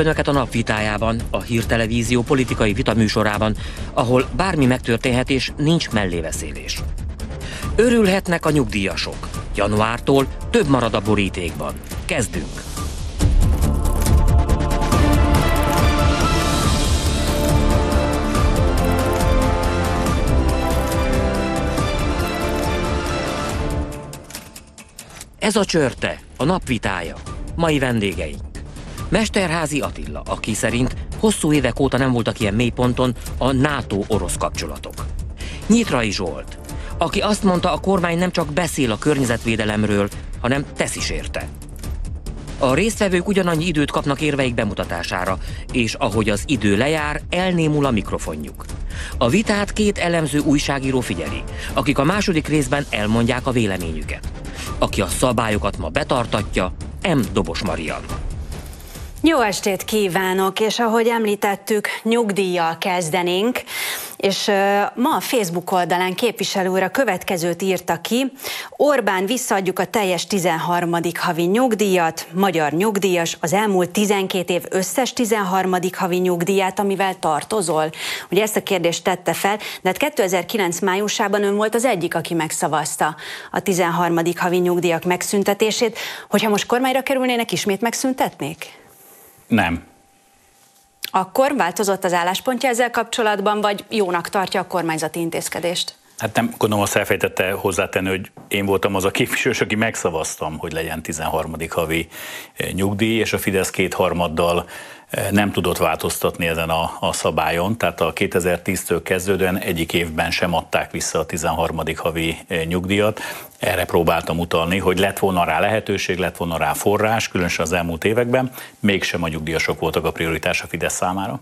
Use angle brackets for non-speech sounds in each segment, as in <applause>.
Önöket a napvitájában, a hírtelevízió politikai vitaműsorában, ahol bármi megtörténhet és nincs mellébeszélés. Örülhetnek a nyugdíjasok. Januártól több marad a borítékban. Kezdünk! Ez a csörte, a napvitája. Mai vendégeink. Mesterházi Attila, aki szerint hosszú évek óta nem voltak ilyen mélyponton a NATO-orosz kapcsolatok. Nyitrai Zsolt, aki azt mondta, a kormány nem csak beszél a környezetvédelemről, hanem tesz is érte. A résztvevők ugyanannyi időt kapnak érveik bemutatására, és ahogy az idő lejár, elnémul a mikrofonjuk. A vitát két elemző újságíró figyeli, akik a második részben elmondják a véleményüket. Aki a szabályokat ma betartatja, M. Dobos Marian. Jó estét kívánok, és ahogy említettük, nyugdíjjal kezdenénk, és ma a Facebook oldalán képviselő úr a következőt írta ki. Orbán visszaadjuk a teljes 13. havi nyugdíjat, magyar nyugdíjas, az elmúlt 12 év összes 13. havi nyugdíját, amivel tartozol? Ugye ezt a kérdést tette fel, de hát 2009 májusában ön volt az egyik, aki megszavazta a 13. havi nyugdíjak megszüntetését. Hogyha most kormányra kerülnének, ismét megszüntetnék? Nem. Akkor változott az álláspontja ezzel kapcsolatban, vagy jónak tartja a kormányzati intézkedést? Hát nem gondolom azt elfejtette hozzátenni, hogy én voltam az a képviselő, aki megszavaztam, hogy legyen 13. havi eh, nyugdíj, és a Fidesz kétharmaddal nem tudott változtatni ezen a, a szabályon, tehát a 2010-től kezdődően egyik évben sem adták vissza a 13. havi eh, nyugdíjat. Erre próbáltam utalni, hogy lett volna rá lehetőség, lett volna rá forrás, különösen az elmúlt években, mégsem a nyugdíjasok voltak a prioritás a Fidesz számára.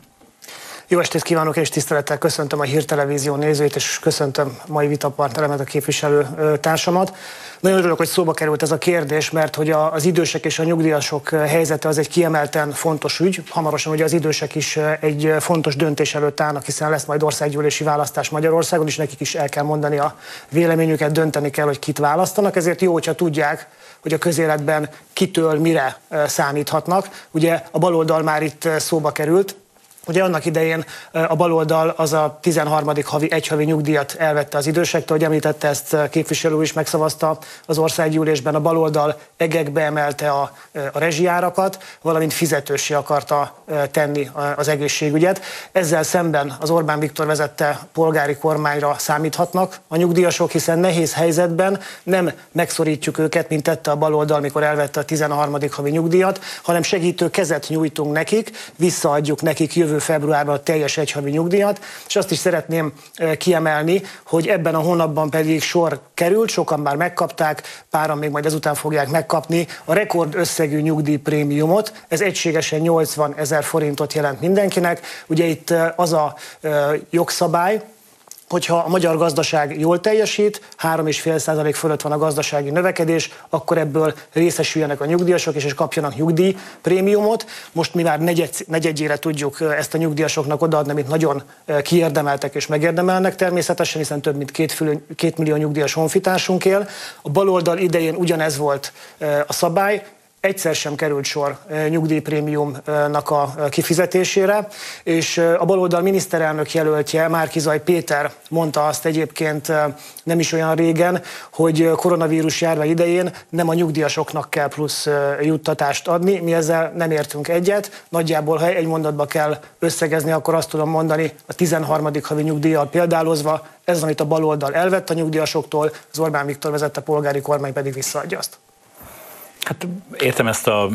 Jó estét kívánok, és tisztelettel köszöntöm a Hírtelevízió nézőit, és köszöntöm mai vitapartneremet, a képviselő társamat. Nagyon örülök, hogy szóba került ez a kérdés, mert hogy az idősek és a nyugdíjasok helyzete az egy kiemelten fontos ügy. Hamarosan ugye az idősek is egy fontos döntés előtt állnak, hiszen lesz majd országgyűlési választás Magyarországon, és nekik is el kell mondani a véleményüket, dönteni kell, hogy kit választanak. Ezért jó, hogyha tudják, hogy a közéletben kitől mire számíthatnak. Ugye a baloldal már itt szóba került, Ugye annak idején a baloldal az a 13. havi egyhavi nyugdíjat elvette az idősektől, hogy említette ezt képviselő is megszavazta az országgyűlésben, a baloldal egekbe emelte a, a rezsijárakat, valamint fizetősé akarta tenni az egészségügyet. Ezzel szemben az Orbán Viktor vezette polgári kormányra számíthatnak a nyugdíjasok, hiszen nehéz helyzetben nem megszorítjuk őket, mint tette a baloldal, mikor elvette a 13. havi nyugdíjat, hanem segítő kezet nyújtunk nekik, visszaadjuk nekik jövő februárban a teljes egyhavi nyugdíjat, és azt is szeretném kiemelni, hogy ebben a hónapban pedig sor került, sokan már megkapták, páran még majd ezután fogják megkapni a rekord összegű nyugdíjprémiumot. Ez egységesen 80 ezer forintot jelent mindenkinek. Ugye itt az a jogszabály, hogyha a magyar gazdaság jól teljesít, 3,5% fölött van a gazdasági növekedés, akkor ebből részesüljenek a nyugdíjasok, és, és kapjanak nyugdíjprémiumot. Most mi már negyed, negyedjére tudjuk ezt a nyugdíjasoknak odaadni, amit nagyon kiérdemeltek és megérdemelnek természetesen, hiszen több mint két, fülő, két millió nyugdíjas honfitársunk él. A baloldal idején ugyanez volt a szabály, egyszer sem került sor nyugdíjprémiumnak a kifizetésére, és a baloldal miniszterelnök jelöltje, Márkizaj Péter mondta azt egyébként nem is olyan régen, hogy koronavírus járvány idején nem a nyugdíjasoknak kell plusz juttatást adni, mi ezzel nem értünk egyet. Nagyjából, ha egy mondatba kell összegezni, akkor azt tudom mondani, a 13. havi nyugdíjjal példálozva, ez, amit a baloldal elvett a nyugdíjasoktól, az Orbán Viktor vezette polgári kormány pedig visszaadja azt. Hát értem ezt a,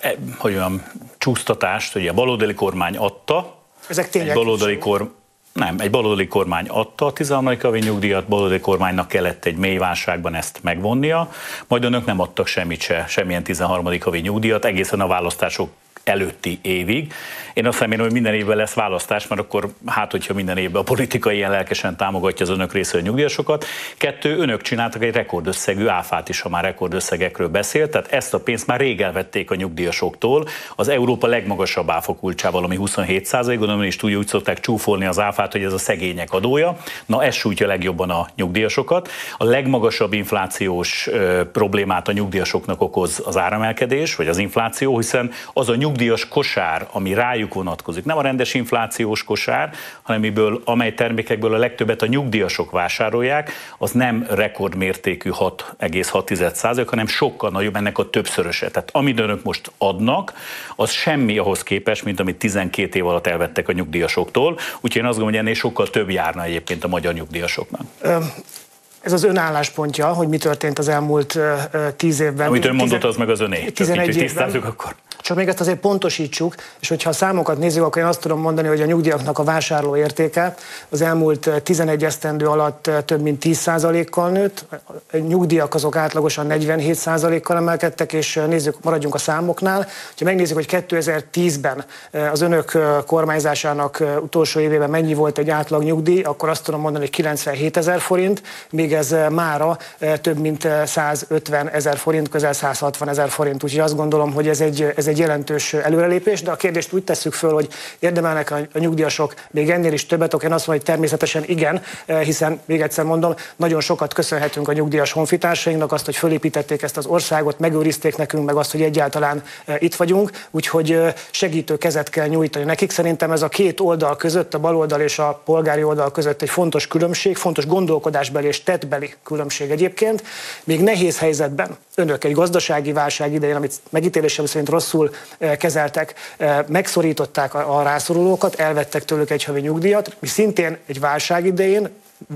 e, hogy mondjam, csúsztatást, hogy a baloldali kormány adta, ezek tényleg. Egy baloldali kor, nem, egy baloldali kormány adta a 13. havi nyugdíjat, baloldali kormánynak kellett egy mély válságban ezt megvonnia, majd önök nem adtak semmit se, semmilyen 13. havi nyugdíjat, egészen a választások előtti évig. Én azt remélem, hogy minden évben lesz választás, mert akkor hát, hogyha minden évben a politika ilyen lelkesen támogatja az önök részéről nyugdíjasokat. Kettő, önök csináltak egy rekordösszegű áfát is, ha már rekordösszegekről beszélt, tehát ezt a pénzt már rég elvették a nyugdíjasoktól. Az Európa legmagasabb áfakulcsával, ami 27 százalék, gondolom is tudja, úgy szokták csúfolni az áfát, hogy ez a szegények adója. Na ez sújtja legjobban a nyugdíjasokat. A legmagasabb inflációs problémát a nyugdíjasoknak okoz az áremelkedés, vagy az infláció, hiszen az a nyugdíj nyugdíjas kosár, ami rájuk vonatkozik, nem a rendes inflációs kosár, hanem amiből, amely termékekből a legtöbbet a nyugdíjasok vásárolják, az nem rekordmértékű 6,6 hanem sokkal nagyobb ennek a többszöröse. Tehát amit önök most adnak, az semmi ahhoz képest, mint amit 12 év alatt elvettek a nyugdíjasoktól. Úgyhogy én azt gondolom, hogy ennél sokkal több járna egyébként a magyar nyugdíjasoknak ez az önálláspontja, hogy mi történt az elmúlt tíz évben. Amit ön mondott, az meg az öné. 11 évben. akkor. Csak még ezt azért pontosítsuk, és hogyha a számokat nézzük, akkor én azt tudom mondani, hogy a nyugdíjaknak a vásárló értéke az elmúlt 11 esztendő alatt több mint 10%-kal nőtt, a nyugdíjak azok átlagosan 47%-kal emelkedtek, és nézzük, maradjunk a számoknál. Ha megnézzük, hogy 2010-ben az önök kormányzásának utolsó évében mennyi volt egy átlag nyugdíj, akkor azt tudom mondani, hogy 97 ezer forint, még ez mára több mint 150 ezer forint, közel 160 ezer forint. Úgyhogy azt gondolom, hogy ez egy, ez egy jelentős előrelépés, de a kérdést úgy tesszük föl, hogy érdemelnek a nyugdíjasok még ennél is többet, akkor én azt mondom, hogy természetesen igen, hiszen még egyszer mondom, nagyon sokat köszönhetünk a nyugdíjas honfitársainknak, azt, hogy fölépítették ezt az országot, megőrizték nekünk, meg azt, hogy egyáltalán itt vagyunk, úgyhogy segítő kezet kell nyújtani nekik. Szerintem ez a két oldal között, a baloldal és a polgári oldal között egy fontos különbség, fontos gondolkodásbeli és tettbeli különbség egyébként. Még nehéz helyzetben önök egy gazdasági válság idején, amit megítélésem szerint rosszul eh, kezeltek, eh, megszorították a rászorulókat, elvettek tőlük egy havi nyugdíjat, mi szintén egy válság idején,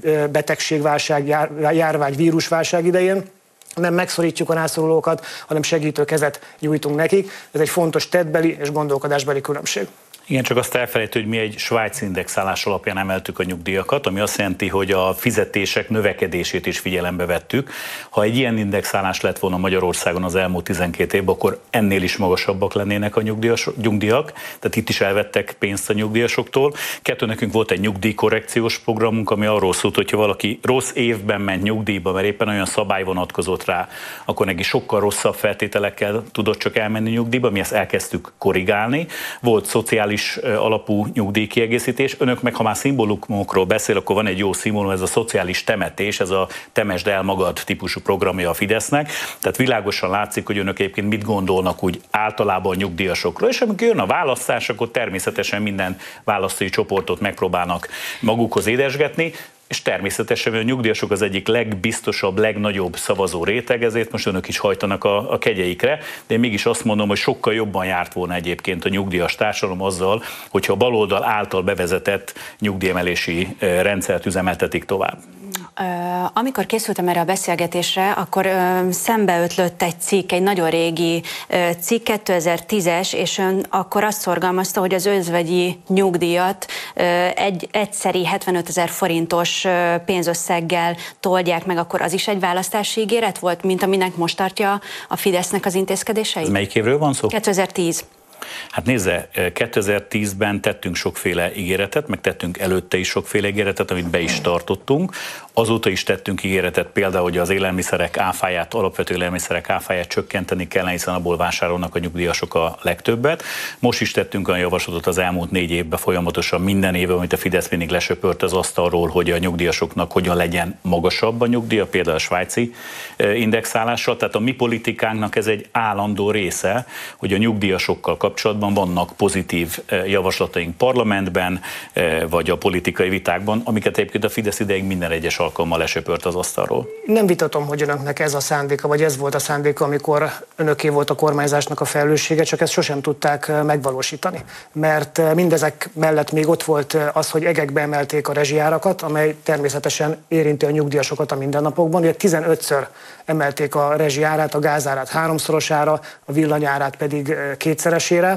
eh, betegségválság, járvány, vírusválság idején nem megszorítjuk a rászorulókat, hanem segítő kezet nyújtunk nekik. Ez egy fontos tettbeli és gondolkodásbeli különbség. Igen, csak azt elfelejtő, hogy mi egy Svájc indexálás alapján emeltük a nyugdíjakat, ami azt jelenti, hogy a fizetések növekedését is figyelembe vettük. Ha egy ilyen indexálás lett volna Magyarországon az elmúlt 12 évben, akkor ennél is magasabbak lennének a nyugdíjas, nyugdíjak, tehát itt is elvettek pénzt a nyugdíjasoktól. Kettő nekünk volt egy nyugdíjkorrekciós programunk, ami arról szólt, hogy ha valaki rossz évben ment nyugdíjba, mert éppen olyan szabály vonatkozott rá, akkor neki sokkal rosszabb feltételekkel tudott csak elmenni nyugdíjba, mi ezt elkezdtük korrigálni. Volt szociális szociális alapú nyugdíjkiegészítés. Önök meg, ha már szimbólumokról beszél, akkor van egy jó szimbólum, ez a szociális temetés, ez a temesd el magad típusú programja a Fidesznek. Tehát világosan látszik, hogy önök egyébként mit gondolnak úgy általában a nyugdíjasokról. És amikor jön a választás, akkor természetesen minden választói csoportot megpróbálnak magukhoz édesgetni és természetesen a nyugdíjasok az egyik legbiztosabb, legnagyobb szavazó réteg, ezért most önök is hajtanak a, a kegyeikre, de én mégis azt mondom, hogy sokkal jobban járt volna egyébként a nyugdíjas társadalom azzal, hogyha a baloldal által bevezetett nyugdíjemelési eh, rendszert üzemeltetik tovább. Amikor készültem erre a beszélgetésre, akkor szembeötlött egy cikk, egy nagyon régi cikk, 2010-es, és ön akkor azt szorgalmazta, hogy az özvegyi nyugdíjat egy egyszeri 75 ezer forintos pénzösszeggel toldják meg, akkor az is egy választási ígéret volt, mint aminek most tartja a Fidesznek az intézkedéseit? Melyik évről van szó? 2010. Hát nézze, 2010-ben tettünk sokféle ígéretet, meg tettünk előtte is sokféle ígéretet, amit be is tartottunk. Azóta is tettünk ígéretet például, hogy az élelmiszerek áfáját, alapvető élelmiszerek áfáját csökkenteni kellene, hiszen abból vásárolnak a nyugdíjasok a legtöbbet. Most is tettünk olyan javaslatot az elmúlt négy évben folyamatosan minden évben, amit a Fidesz mindig lesöpört az asztalról, hogy a nyugdíjasoknak hogyan legyen magasabb a nyugdíja, például a svájci indexálással. Tehát a mi politikánknak ez egy állandó része, hogy a nyugdíjasokkal kapcsolatban vannak pozitív javaslataink parlamentben, vagy a politikai vitákban, amiket egyébként a Fidesz ideig minden egyes alkalommal lesöpört az asztalról. Nem vitatom, hogy önöknek ez a szándéka, vagy ez volt a szándéka, amikor önöké volt a kormányzásnak a felelőssége, csak ezt sosem tudták megvalósítani. Mert mindezek mellett még ott volt az, hogy egekbe emelték a rezsijárakat, amely természetesen érinti a nyugdíjasokat a mindennapokban. Ugye 15-ször emelték a rezsijárát, a gázárát háromszorosára, a villanyárát pedig kétszeresére.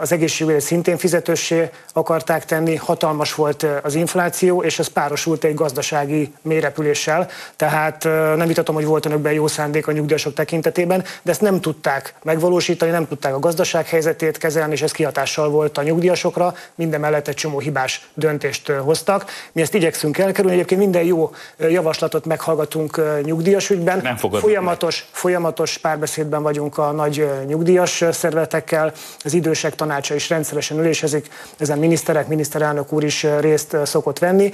Az egészségügyi szintén fizetőssé akarták tenni, hatalmas volt az infláció, és ez párosult egy gazdasági mérepüléssel. Tehát nem vitatom, hogy volt önökben jó szándék a nyugdíjasok tekintetében, de ezt nem tudták megvalósítani, nem tudták a gazdaság helyzetét kezelni, és ez kihatással volt a nyugdíjasokra. Minden mellett egy csomó hibás döntést hoztak. Mi ezt igyekszünk elkerülni. Egyébként minden jó javaslatot meghallgatunk nyugdíjas ügyben. Nem folyamatos, folyamatos párbeszédben vagyunk a nagy nyugdíjas szervezetekkel, Az idősek tanácsa is rendszeresen ülésezik, ezen miniszterek, miniszterelnök úr is részt szokott venni,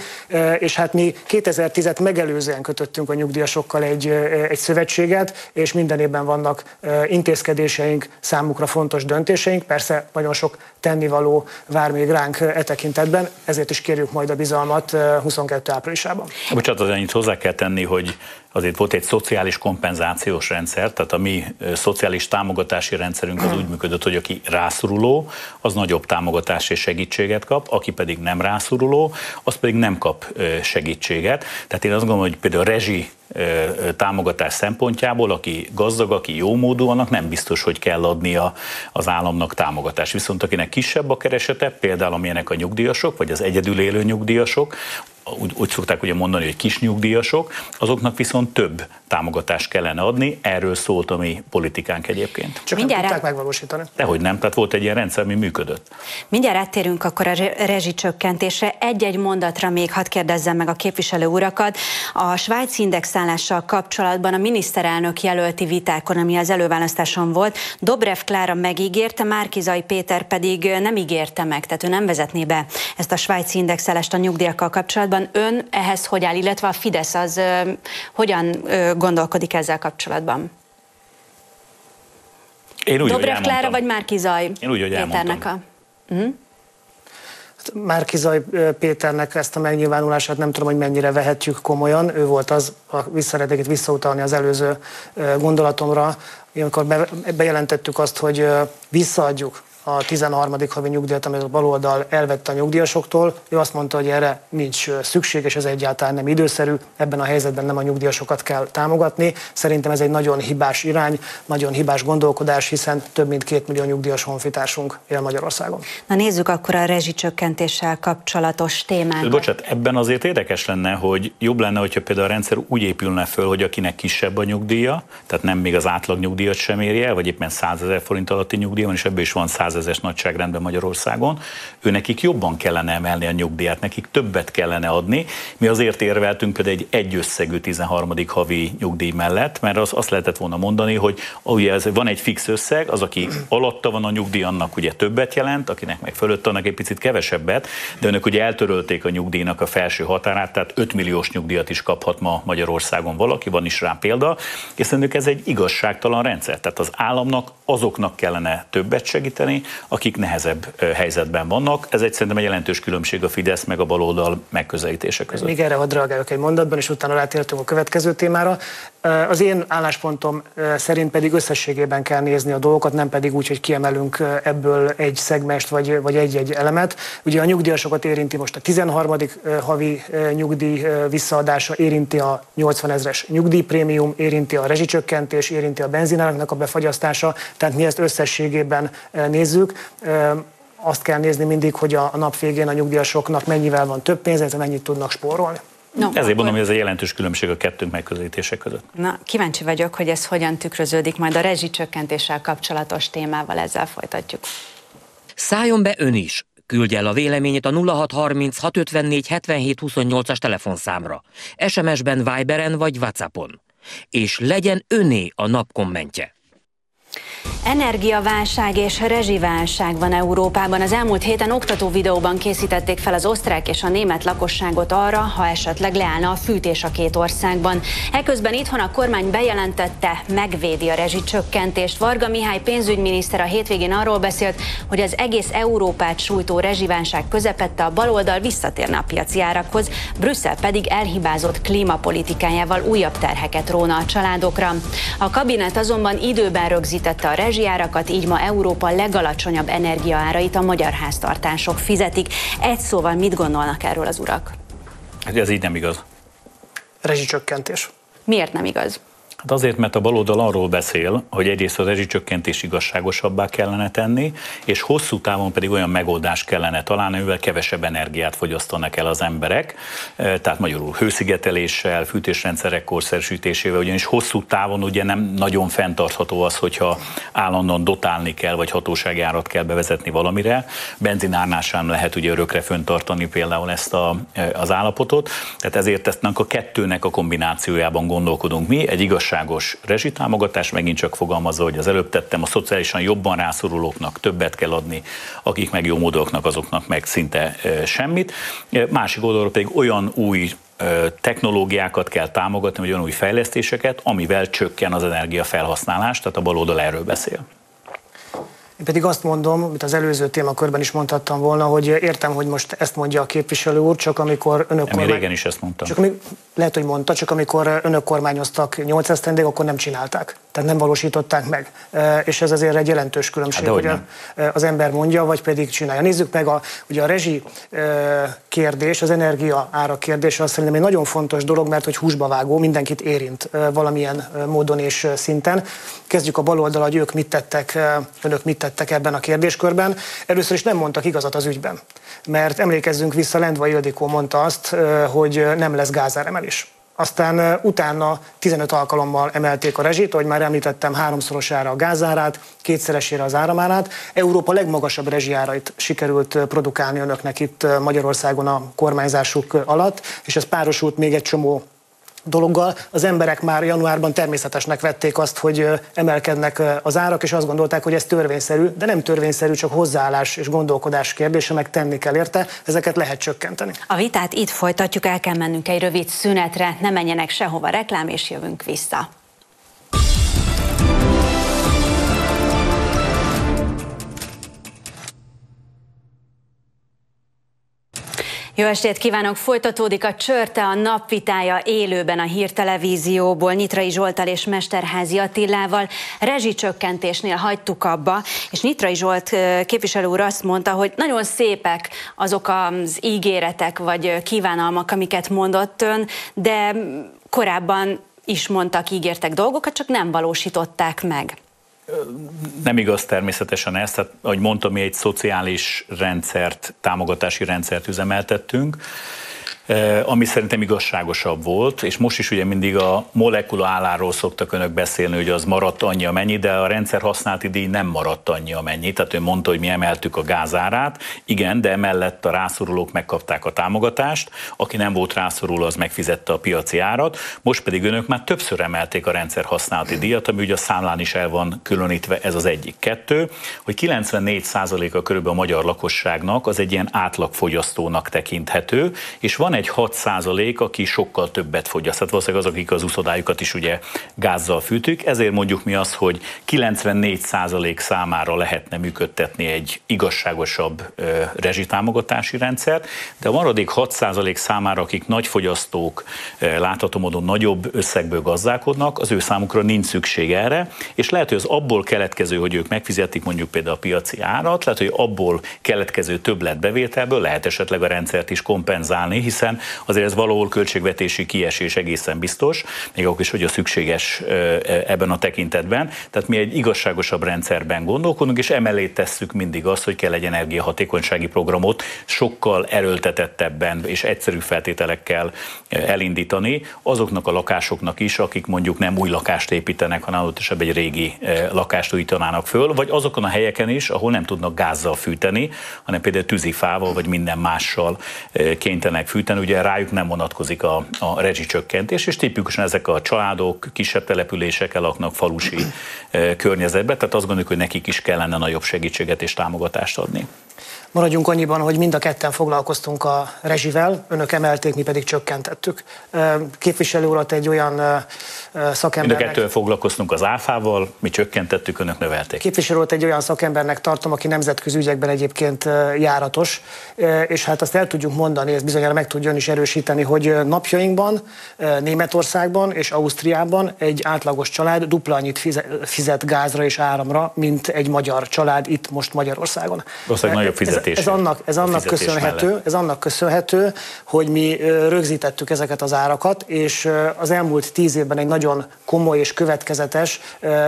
és hát mi 2010-et megelőzően kötöttünk a nyugdíjasokkal egy, egy szövetséget, és minden évben vannak intézkedéseink, számukra fontos döntéseink. Persze nagyon sok tennivaló vár még ránk e tekintetben, ezért is kérjük majd a bizalmat 22 áprilisában. Bocsánat, annyit hozzá kell tenni, hogy azért volt egy szociális kompenzációs rendszer, tehát a mi szociális támogatási rendszerünk az úgy működött, hogy aki rászoruló, az nagyobb támogatást és segítséget kap, aki pedig nem rászoruló, az pedig nem kap segítséget. Tehát én azt gondolom, hogy például a rezsi támogatás szempontjából, aki gazdag, aki jó módú, annak nem biztos, hogy kell adnia az államnak támogatást. Viszont akinek kisebb a keresete, például amilyenek a nyugdíjasok, vagy az egyedül élő nyugdíjasok, úgy, úgy szokták ugye mondani, hogy kis nyugdíjasok, azoknak viszont több támogatást kellene adni, erről szólt a mi politikánk egyébként. Csak Mindjárt nem tudták megvalósítani. Dehogy nem, tehát volt egy ilyen rendszer, ami működött. Mindjárt áttérünk akkor a rezsicsökkentésre. Egy-egy mondatra még hadd kérdezzem meg a képviselő urakat. A svájci indexálással kapcsolatban a miniszterelnök jelölti vitákon, ami az előválasztáson volt, Dobrev Klára megígérte, Márkizai Péter pedig nem ígérte meg, tehát ő nem vezetné be ezt a svájci indexálást a nyugdíjakkal kapcsolatban. Ön ehhez hogy áll, illetve a Fidesz az hogyan gondolkodik ezzel kapcsolatban? Én úgy, Dobrev Klára vagy Márki Zaj Én úgy, hogy Péternek a... Uh-huh. Márki Zaj Péternek ezt a megnyilvánulását nem tudom, hogy mennyire vehetjük komolyan. Ő volt az, a visszaredeket visszautalni az előző gondolatomra, amikor bejelentettük azt, hogy visszaadjuk a 13. havi nyugdíjat, amit a baloldal elvette a nyugdíjasoktól. Ő azt mondta, hogy erre nincs szükség, és ez egyáltalán nem időszerű. Ebben a helyzetben nem a nyugdíjasokat kell támogatni. Szerintem ez egy nagyon hibás irány, nagyon hibás gondolkodás, hiszen több mint két millió nyugdíjas honfitársunk él Magyarországon. Na nézzük akkor a rezsicsökkentéssel kapcsolatos témákat. Bocsát, ebben azért érdekes lenne, hogy jobb lenne, hogyha például a rendszer úgy épülne föl, hogy akinek kisebb a nyugdíja, tehát nem még az átlag nyugdíjat sem éri el, vagy éppen 100 ezer forint alatti nyugdíja van, és ebből is van 100 százezes nagyságrendben Magyarországon, ő nekik jobban kellene emelni a nyugdíjat, nekik többet kellene adni. Mi azért érveltünk például egy egyösszegű 13. havi nyugdíj mellett, mert az, azt lehetett volna mondani, hogy ugye ez van egy fix összeg, az, aki alatta van a nyugdíj, annak ugye többet jelent, akinek meg fölött annak egy picit kevesebbet, de önök ugye eltörölték a nyugdíjnak a felső határát, tehát 5 milliós nyugdíjat is kaphat ma Magyarországon valaki, van is rá példa, és szerintem ez egy igazságtalan rendszer. Tehát az államnak azoknak kellene többet segíteni, akik nehezebb helyzetben vannak. Ez egy szerintem egy jelentős különbség a Fidesz meg a baloldal megközelítése között. Még erre hadd reagálok egy mondatban, és utána rátértünk a következő témára. Az én álláspontom szerint pedig összességében kell nézni a dolgokat, nem pedig úgy, hogy kiemelünk ebből egy szegmest vagy, vagy egy-egy elemet. Ugye a nyugdíjasokat érinti most a 13. havi nyugdíj visszaadása, érinti a 80 ezres nyugdíjprémium, érinti a rezsicsökkentés, érinti a benzináraknak a befagyasztása, tehát mi ezt összességében nézzük azt kell nézni mindig, hogy a nap végén a nyugdíjasoknak mennyivel van több pénz, mennyit tudnak spórolni. No, Ezért akkor... mondom, hogy ez egy jelentős különbség a kettőnk megközelítése között. Na, kíváncsi vagyok, hogy ez hogyan tükröződik majd a rezsicsökkentéssel kapcsolatos témával, ezzel folytatjuk. Szálljon be ön is! Küldje el a véleményét a 0630 654 77 28-as telefonszámra, SMS-ben, Viberen vagy Whatsappon. És legyen öné a nap kommentje. Energiaválság és rezsiválság van Európában. Az elmúlt héten oktató videóban készítették fel az osztrák és a német lakosságot arra, ha esetleg leállna a fűtés a két országban. Eközben itthon a kormány bejelentette, megvédi a rezsicsökkentést. Varga Mihály pénzügyminiszter a hétvégén arról beszélt, hogy az egész Európát sújtó rezsiválság közepette a baloldal visszatérne a piaci árakhoz, Brüsszel pedig elhibázott klímapolitikájával újabb terheket róna a családokra. A kabinet azonban időben rögzítette a rezsi rezsijárakat, így ma Európa legalacsonyabb energiaárait a magyar háztartások fizetik. Egy szóval mit gondolnak erről az urak? Hát ez így nem igaz. Rezsicsökkentés. Miért nem igaz? Hát azért, mert a baloldal arról beszél, hogy egyrészt az rezsicsökkentés igazságosabbá kellene tenni, és hosszú távon pedig olyan megoldást kellene találni, amivel kevesebb energiát fogyasztanak el az emberek, e, tehát magyarul hőszigeteléssel, fűtésrendszerek korszerűsítésével, ugyanis hosszú távon ugye nem nagyon fenntartható az, hogyha állandóan dotálni kell, vagy hatósági árat kell bevezetni valamire. Benzinárnál sem lehet ugye örökre föntartani például ezt a, e, az állapotot, tehát ezért ezt a kettőnek a kombinációjában gondolkodunk mi, egy igazság igazságos rezsitámogatás, megint csak fogalmazza, hogy az előbb tettem, a szociálisan jobban rászorulóknak többet kell adni, akik meg jó módoknak, azoknak meg szinte semmit. Másik oldalról pedig olyan új technológiákat kell támogatni, vagy olyan új fejlesztéseket, amivel csökken az energiafelhasználás, tehát a baloldal erről beszél. Én pedig azt mondom, amit az előző témakörben is mondhattam volna, hogy értem, hogy most ezt mondja a képviselő úr, csak amikor önök kormány... régen is ezt mondtam. Csak ami, lehet, hogy mondta, csak amikor önök kormányoztak 8 esztendék, akkor nem csinálták. Tehát nem valósították meg. És ez azért egy jelentős különbség, hát, hogy az ember mondja, vagy pedig csinálja. Nézzük meg a, ugye a rezsi kérdés, az energia ára kérdés, azt szerintem egy nagyon fontos dolog, mert hogy húsba vágó, mindenkit érint valamilyen módon és szinten. Kezdjük a bal oldal, hogy ők mit tettek, önök mit tettek ebben a kérdéskörben. Először is nem mondtak igazat az ügyben, mert emlékezzünk vissza, Lendva Ildikó mondta azt, hogy nem lesz gázáremelés. Aztán utána 15 alkalommal emelték a rezsit, ahogy már említettem, háromszorosára a gázárát, kétszeresére az áramárát. Európa legmagasabb rezsiárait sikerült produkálni önöknek itt Magyarországon a kormányzásuk alatt, és ez párosult még egy csomó dologgal. Az emberek már januárban természetesnek vették azt, hogy emelkednek az árak, és azt gondolták, hogy ez törvényszerű, de nem törvényszerű, csak hozzáállás és gondolkodás kérdése, meg tenni kell érte, ezeket lehet csökkenteni. A vitát itt folytatjuk, el kell mennünk egy rövid szünetre, ne menjenek sehova reklám, és jövünk vissza. Jó estét kívánok! Folytatódik a Csörte a napvitája élőben a hírtelevízióból Nyitrai Zsoltal és Mesterházi Attilával. Rezsicsökkentésnél hagytuk abba, és Nyitrai Zsolt képviselő úr azt mondta, hogy nagyon szépek azok az ígéretek vagy kívánalmak, amiket mondott ön, de korábban is mondtak, ígértek dolgokat, csak nem valósították meg. Nem igaz természetesen ez, tehát ahogy mondtam, mi egy szociális rendszert, támogatási rendszert üzemeltettünk, ami szerintem igazságosabb volt, és most is ugye mindig a molekula álláról szoktak önök beszélni, hogy az maradt annyi amennyi, de a rendszer használati díj nem maradt annyi amennyi. Tehát ő mondta, hogy mi emeltük a gázárát, igen, de emellett a rászorulók megkapták a támogatást, aki nem volt rászoruló, az megfizette a piaci árat, most pedig önök már többször emelték a rendszer használati díjat, ami ugye a számlán is el van különítve, ez az egyik. Kettő, hogy 94%-a körülbelül a magyar lakosságnak az egy ilyen átlagfogyasztónak tekinthető, és van egy 6 százalék, aki sokkal többet fogyaszt. Tehát valószínűleg az, akik az uszodájukat is ugye gázzal fűtük. Ezért mondjuk mi azt, hogy 94 százalék számára lehetne működtetni egy igazságosabb ö, rezsitámogatási rendszert, de a maradék 6 százalék számára, akik nagy fogyasztók, ö, látható módon nagyobb összegből gazdálkodnak, az ő számukra nincs szükség erre, és lehet, hogy az abból keletkező, hogy ők megfizetik mondjuk például a piaci árat, lehet, hogy abból keletkező többletbevételből lehet esetleg a rendszert is kompenzálni, hiszen hiszen azért ez valahol költségvetési kiesés egészen biztos, még akkor is, hogy a szükséges ebben a tekintetben. Tehát mi egy igazságosabb rendszerben gondolkodunk, és emellé tesszük mindig azt, hogy kell egy energiahatékonysági programot sokkal erőltetettebben és egyszerű feltételekkel elindítani azoknak a lakásoknak is, akik mondjuk nem új lakást építenek, hanem adott esetben egy régi lakást újítanának föl, vagy azokon a helyeken is, ahol nem tudnak gázzal fűteni, hanem például tűzifával vagy minden mással kénytelenek fűteni, hiszen ugye rájuk nem vonatkozik a, a rezsicsökkentés, és tipikusan ezek a családok kisebb településeken laknak falusi környezetben, tehát azt gondoljuk, hogy nekik is kellene nagyobb segítséget és támogatást adni. Maradjunk annyiban, hogy mind a ketten foglalkoztunk a rezsivel, önök emelték, mi pedig csökkentettük. Képviselő urat egy olyan szakembernek... Mind a kettővel foglalkoztunk az áfával, mi csökkentettük, önök növelték. Képviselő urat egy olyan szakembernek tartom, aki nemzetközi ügyekben egyébként járatos, és hát azt el tudjuk mondani, ezt bizonyára meg tudja ön is erősíteni, hogy napjainkban Németországban és Ausztriában egy átlagos család dupla annyit fizet gázra és áramra, mint egy magyar család itt most Magyarországon. Valószínűleg nagyobb fizetés ez, annak, ez annak köszönhető, ez annak köszönhető, hogy mi rögzítettük ezeket az árakat, és az elmúlt tíz évben egy nagyon komoly és következetes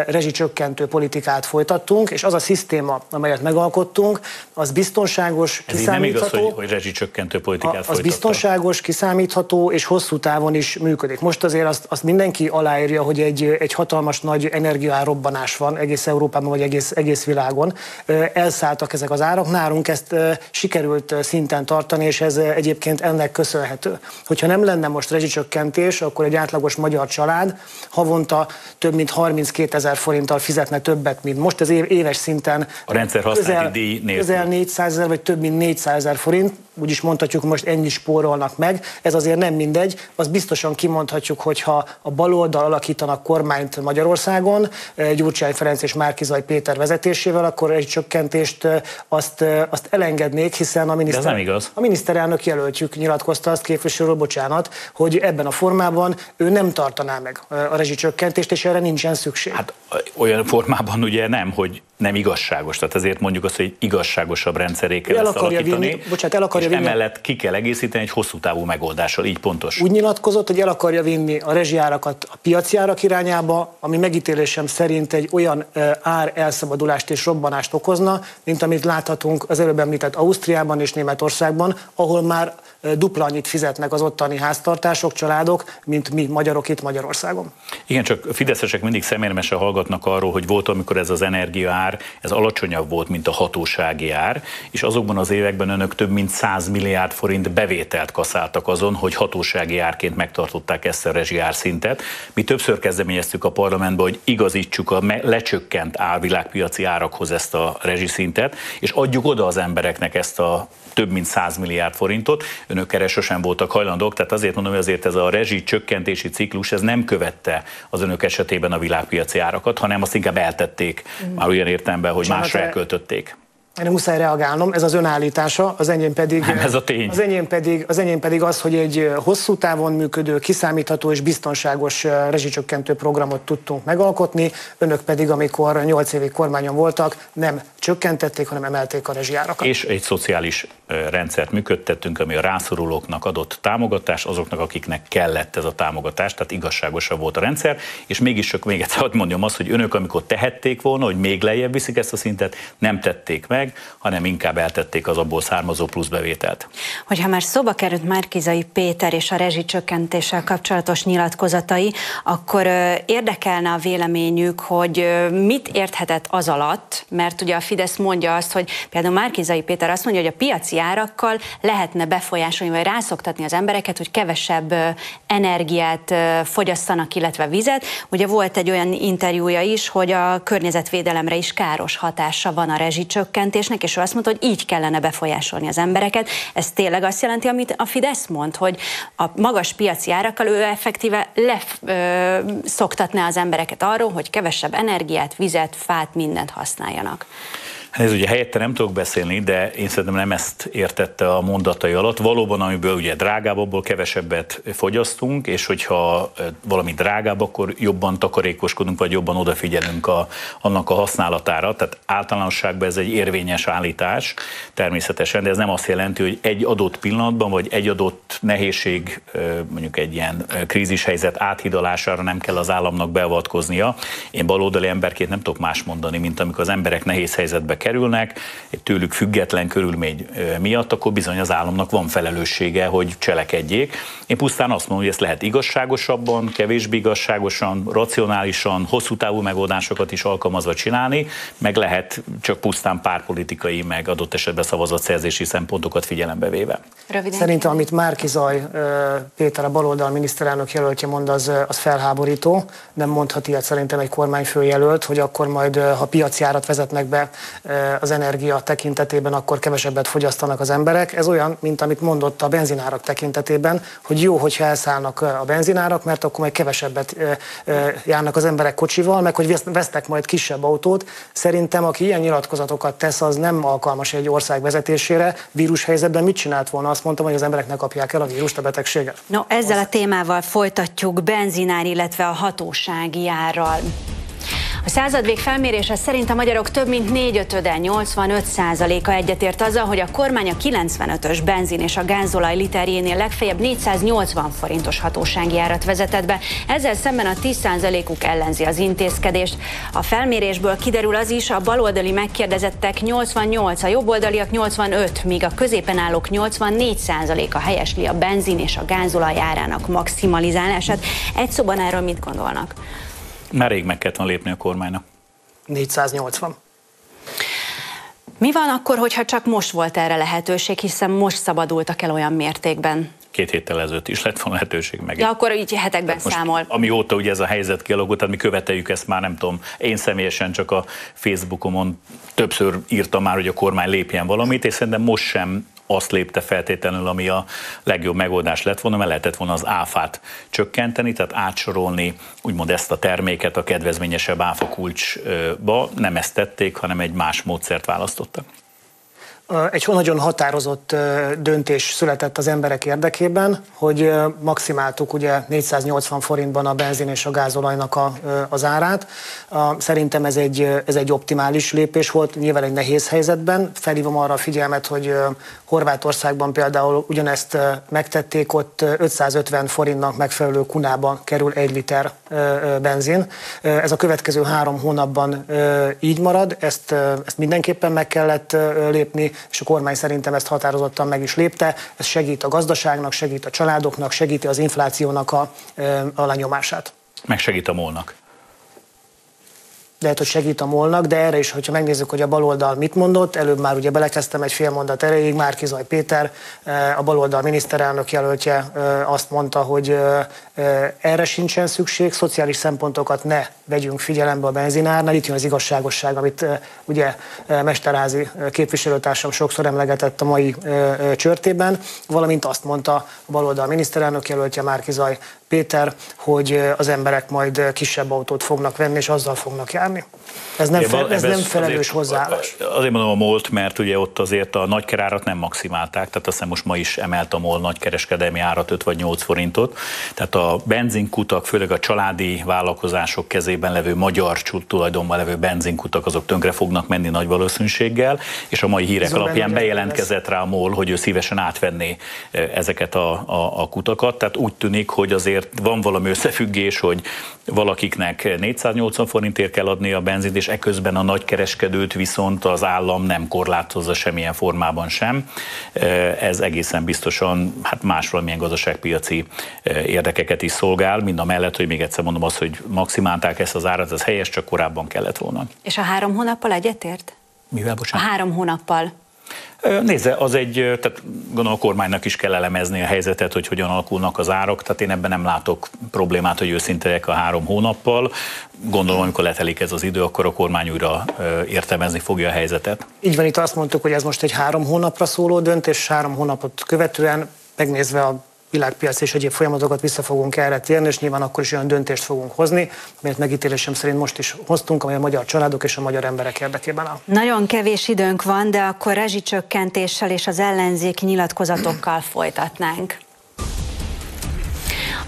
rezsicsökkentő politikát folytattunk, és az a szisztéma, amelyet megalkottunk, az biztonságos, ez kiszámítható. nem igaz, hogy, hogy rezsicsökkentő politikát Az biztonságos, kiszámítható és hosszú távon is működik. Most azért azt, azt mindenki aláírja, hogy egy, egy hatalmas nagy energiárobbanás van egész Európában, vagy egész, egész világon. Elszálltak ezek az árak, nálunk ez ezt sikerült szinten tartani, és ez egyébként ennek köszönhető. Hogyha nem lenne most rezsicsökkentés, akkor egy átlagos magyar család havonta több mint 32 ezer forinttal fizetne többet, mint most. Ez éves szinten a rendszer közel, díj közel 400 ezer, vagy több mint 400 ezer forint, úgy is mondhatjuk, most ennyi spórolnak meg. Ez azért nem mindegy. Az biztosan kimondhatjuk, hogyha a baloldal alakítanak kormányt Magyarországon, Gyurcsány Ferenc és Márkizaj Péter vezetésével, akkor egy csökkentést azt, azt elengednék, hiszen a, miniszter, nem igaz. a miniszterelnök jelöltjük nyilatkozta azt képviselő, bocsánat, hogy ebben a formában ő nem tartaná meg a rezsicsökkentést, és erre nincsen szükség. Hát olyan formában ugye nem, hogy nem igazságos. Tehát ezért mondjuk azt, hogy igazságosabb rendszeré kell el ezt alakítani, vinni, bocsánat, el akarja és vinni. emellett ki kell egészíteni egy hosszú távú megoldással, így pontos. Úgy nyilatkozott, hogy el akarja vinni a rezsiárakat a piaci árak irányába, ami megítélésem szerint egy olyan ár elszabadulást és robbanást okozna, mint amit láthatunk az előbb említett Ausztriában és Németországban, ahol már dupla annyit fizetnek az ottani háztartások, családok, mint mi magyarok itt Magyarországon. Igen, csak fideszesek mindig szemérmesen hallgatnak arról, hogy volt, amikor ez az energiaár, ez alacsonyabb volt, mint a hatósági ár, és azokban az években önök több mint 100 milliárd forint bevételt kaszáltak azon, hogy hatósági árként megtartották ezt a rezsiár szintet. Mi többször kezdeményeztük a parlamentben, hogy igazítsuk a lecsökkent árvilágpiaci árakhoz ezt a rezsiszintet, és adjuk oda az embereknek ezt a több mint 100 milliárd forintot. Önök erre sosem voltak hajlandók, tehát azért mondom, hogy azért ez a rezsi csökkentési ciklus ez nem követte az önök esetében a világpiaci árakat, hanem azt inkább eltették, mm. már olyan értelemben, hogy másra elköltötték. Én muszáj reagálnom, ez az önállítása, az enyém pedig, nem, ez a tény. Az, enyém pedig, az enyém pedig az, hogy egy hosszú távon működő, kiszámítható és biztonságos rezsicsökkentő programot tudtunk megalkotni, önök pedig, amikor 8 évig kormányon voltak, nem csökkentették, hanem emelték a rezsijárakat. És egy szociális rendszert működtettünk, ami a rászorulóknak adott támogatás, azoknak, akiknek kellett ez a támogatás, tehát igazságosabb volt a rendszer, és mégis csak még egyszer hadd mondjam azt, hogy önök, amikor tehették volna, hogy még lejjebb viszik ezt a szintet, nem tették meg, hanem inkább eltették az abból származó pluszbevételt. Hogyha már szóba került Márkizai Péter és a rezsicsökkentéssel kapcsolatos nyilatkozatai, akkor érdekelne a véleményük, hogy mit érthetett az alatt, mert ugye a Fidesz mondja azt, hogy például Márkizai Péter azt mondja, hogy a piaci árakkal lehetne befolyásolni, vagy rászoktatni az embereket, hogy kevesebb energiát fogyasztanak, illetve vizet. Ugye volt egy olyan interjúja is, hogy a környezetvédelemre is káros hatása van a rezsicsökkentésnek, és ő azt mondta, hogy így kellene befolyásolni az embereket. Ez tényleg azt jelenti, amit a Fidesz mond, hogy a magas piaci árakkal ő effektíve leszoktatná az embereket arról, hogy kevesebb energiát, vizet, fát, mindent használjanak. Ez ugye helyette nem tudok beszélni, de én szerintem nem ezt értette a mondatai alatt. Valóban, amiből ugye drágább, abból kevesebbet fogyasztunk, és hogyha valami drágább, akkor jobban takarékoskodunk, vagy jobban odafigyelünk a, annak a használatára. Tehát általánosságban ez egy érvényes állítás természetesen, de ez nem azt jelenti, hogy egy adott pillanatban, vagy egy adott nehézség, mondjuk egy ilyen krízishelyzet áthidalására nem kell az államnak beavatkoznia. Én baloldali emberként nem tudok más mondani, mint amikor az emberek nehéz helyzetbe kerülnek, egy tőlük független körülmény miatt, akkor bizony az államnak van felelőssége, hogy cselekedjék. Én pusztán azt mondom, hogy ezt lehet igazságosabban, kevésbé igazságosan, racionálisan, hosszú távú megoldásokat is alkalmazva csinálni, meg lehet csak pusztán párpolitikai, meg adott esetben szavazatszerzési szempontokat figyelembe véve. Röviden. Szerintem, amit Márki Zaj Péter, a baloldal miniszterelnök jelöltje mond, az, az felháborító. Nem mondhat ilyet szerintem egy kormányfőjelölt, hogy akkor majd, ha piaci árat vezetnek be az energia tekintetében, akkor kevesebbet fogyasztanak az emberek. Ez olyan, mint amit mondott a benzinárak tekintetében, hogy jó, hogyha elszállnak a benzinárak, mert akkor majd kevesebbet járnak az emberek kocsival, meg hogy vesznek majd kisebb autót. Szerintem, aki ilyen nyilatkozatokat tesz, az nem alkalmas egy ország vezetésére. Vírushelyzetben mit csinált volna? Azt mondtam, hogy az emberek ne kapják el a vírust, a betegséget. No, ezzel a témával folytatjuk benzinár, illetve a hatósági árral. A századvég felmérése szerint a magyarok több mint négyötöde, 85 százaléka egyetért azzal, hogy a kormány a 95-ös benzin és a gázolaj literjénél legfeljebb 480 forintos hatósági árat vezetett be. Ezzel szemben a 10 százalékuk ellenzi az intézkedést. A felmérésből kiderül az is, a baloldali megkérdezettek 88, a jobboldaliak 85, míg a középen állók 84 százaléka helyesli a benzin és a gázolaj árának maximalizálását. Egy szóban erről mit gondolnak? Már rég meg kellett volna lépni a kormánynak. 480. Mi van akkor, hogyha csak most volt erre lehetőség, hiszen most szabadultak el olyan mértékben? két héttel ezelőtt is lett volna lehetőség meg. Ja, akkor így hetekben most, számol. Amióta ugye ez a helyzet kialakult, tehát mi követeljük ezt már, nem tudom, én személyesen csak a Facebookomon többször írtam már, hogy a kormány lépjen valamit, és szerintem most sem azt lépte feltétlenül, ami a legjobb megoldás lett volna, mert lehetett volna az áfát csökkenteni, tehát átsorolni úgymond ezt a terméket a kedvezményesebb áfa kulcsba. Nem ezt tették, hanem egy más módszert választottak egy nagyon határozott döntés született az emberek érdekében, hogy maximáltuk ugye 480 forintban a benzin és a gázolajnak a, az árát. Szerintem ez egy, ez egy optimális lépés volt, nyilván egy nehéz helyzetben. Felhívom arra a figyelmet, hogy Horvátországban például ugyanezt megtették, ott 550 forintnak megfelelő kunában kerül egy liter benzin. Ez a következő három hónapban így marad, ezt, ezt mindenképpen meg kellett lépni, és a kormány szerintem ezt határozottan meg is lépte. Ez segít a gazdaságnak, segít a családoknak, segíti az inflációnak a, a lenyomását. Meg segít a molnak lehet, hogy segít a molnak, de erre is, hogyha megnézzük, hogy a baloldal mit mondott, előbb már ugye belekezdtem egy fél mondat erejéig, Márkizaj Péter, a baloldal miniszterelnök jelöltje azt mondta, hogy erre sincsen szükség, szociális szempontokat ne vegyünk figyelembe a benzinárnál. Itt jön az igazságosság, amit ugye Mesterházi képviselőtársam sokszor emlegetett a mai csörtében, valamint azt mondta a baloldal miniszterelnök jelöltje Márkizaj Péter, hogy az emberek majd kisebb autót fognak venni, és azzal fognak járni. Ez nem, fel, ez nem felelős hozzáállás. Azért mondom a MOLT, mert ugye ott azért a nagykerárat nem maximálták, tehát azt hiszem most ma is emelt a MOL nagykereskedelmi árat 5 vagy 8 forintot. Tehát a benzinkutak, főleg a családi vállalkozások kezében levő magyar tulajdonban levő benzinkutak, azok tönkre fognak menni nagy valószínűséggel, és a mai hírek Zolán alapján bejelentkezett rá a MOL, hogy ő szívesen átvenné ezeket a, a, a kutakat. Tehát úgy tűnik, hogy azért van valami összefüggés, hogy valakiknek 480 forintért kell adni a benzint, és eközben a nagykereskedőt viszont az állam nem korlátozza semmilyen formában sem. Ez egészen biztosan hát más valamilyen gazdaságpiaci érdekeket is szolgál, mind a mellett, hogy még egyszer mondom azt, hogy maximálták ezt az árat, ez helyes, csak korábban kellett volna. És a három hónappal egyetért? Mivel, bocsánat? A három hónappal. Nézze, az egy, tehát gondolom a kormánynak is kell elemezni a helyzetet, hogy hogyan alakulnak az árak, tehát én ebben nem látok problémát, hogy őszintejek a három hónappal. Gondolom, amikor letelik ez az idő, akkor a kormány újra értelmezni fogja a helyzetet. Így van, itt azt mondtuk, hogy ez most egy három hónapra szóló döntés, három hónapot követően megnézve a világpiac és egyéb folyamatokat vissza fogunk erre térni, és nyilván akkor is olyan döntést fogunk hozni, mert megítélésem szerint most is hoztunk, amely a magyar családok és a magyar emberek érdekében áll. Nagyon kevés időnk van, de akkor rezsicsökkentéssel és az ellenzéki nyilatkozatokkal folytatnánk.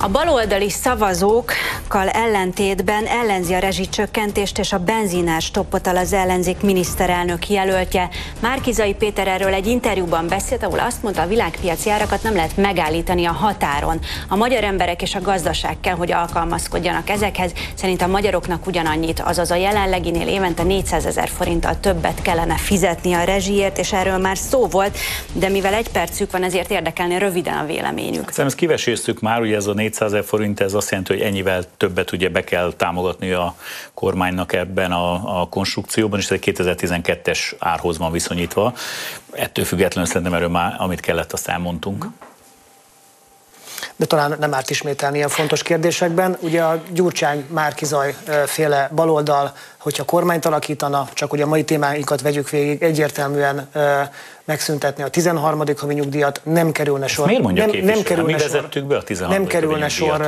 A baloldali szavazókkal ellentétben ellenzi a rezsicsökkentést és a benzinás toppotal az ellenzék miniszterelnök jelöltje. Márkizai Péter erről egy interjúban beszélt, ahol azt mondta, a világpiaci árakat nem lehet megállítani a határon. A magyar emberek és a gazdaság kell, hogy alkalmazkodjanak ezekhez. Szerint a magyaroknak ugyanannyit, azaz a jelenleginél évente 400 ezer forinttal többet kellene fizetni a rezsiért, és erről már szó volt, de mivel egy percük van, ezért érdekelni röviden a véleményük. Szerintem ezt kiveséztük már, ugye ez a 200 ezer forint, ez azt jelenti, hogy ennyivel többet ugye be kell támogatni a kormánynak ebben a, a konstrukcióban, és ez egy 2012-es árhoz van viszonyítva. Ettől függetlenül szerintem erről már, amit kellett, azt elmondtunk de talán nem árt ismételni ilyen fontos kérdésekben. Ugye a Gyurcsány Márkizaj féle baloldal, hogyha kormányt alakítana, csak ugye a mai témáinkat vegyük végig, egyértelműen megszüntetni a 13. havi nyugdíjat, nem kerülne sor. Ezt miért mondja nem, nem kerülne Mi sor, be a 13. Nem kerülne sor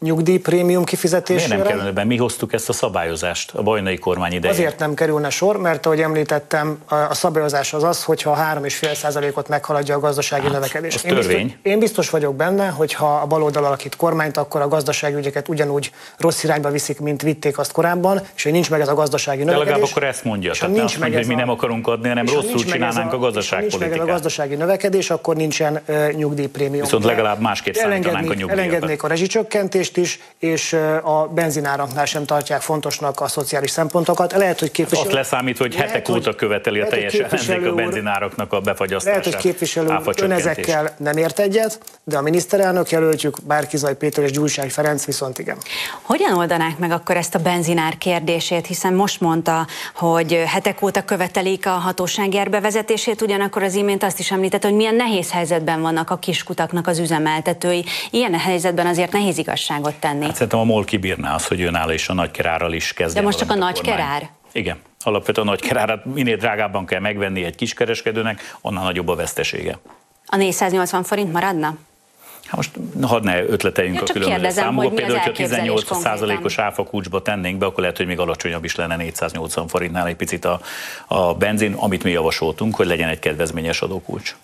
nyugdíjprémium kifizetésére. Miért nem kerülne be? Mi hoztuk ezt a szabályozást a bajnai kormány idején? Azért nem kerülne sor, mert ahogy említettem, a szabályozás az az, hogyha a 3,5%-ot meghaladja a gazdasági hát, növekedés. én, törvény. Biztos, én biztos vagyok benne, hogy ha a baloldal alakít kormányt, akkor a gazdasági ügyeket ugyanúgy rossz irányba viszik, mint vitték azt korábban, és hogy nincs meg ez a gazdasági növekedés. De legalább akkor ezt mondja. Tehát nincs azt mondja, hogy mi nem akarunk adni, hanem rosszul csinálnánk a, a gazdaságpolitikát. nincs meg ez a gazdasági növekedés, akkor nincsen uh, nyugdíjprémium. Viszont legalább másképp számítanánk a nyugdíjakat. Elengednék a rezsicsökkentést, csökkentést is, és a benzináraknál sem tartják fontosnak a szociális szempontokat. Lehet, hogy képviselő... Azt leszámít, hogy lehet, hetek óta követeli a teljes ellenzék a benzináraknak a befagyasztását. Lehet, hogy képviselő ön ezekkel nem ért egyet, de a miniszterelnök jelöltjük, Bárkizaj Péter és Gyurcsány Ferenc viszont igen. Hogyan oldanák meg akkor ezt a benzinár kérdését, hiszen most mondta, hogy hetek óta követelik a hatóság bevezetését, ugyanakkor az imént azt is említett, hogy milyen nehéz helyzetben vannak a kiskutaknak az üzemeltetői. Ilyen helyzetben azért nehéz igazságot tenni. Hát szerintem a MOL kibírná az, hogy önálló és a nagykerárral is kezd. De most csak a nagykerár? Igen. Alapvetően a nagykerárat minél drágábban kell megvenni egy kiskereskedőnek, annál nagyobb a vesztesége. A 480 forint maradna? Hát most hadd ne ötleteljünk ja, a különböző számokba. Például, hogyha 18 százalékos áfa kulcsba tennénk be, akkor lehet, hogy még alacsonyabb is lenne 480 forintnál egy picit a, a benzin, amit mi javasoltunk, hogy legyen egy kedvezményes adókulcs.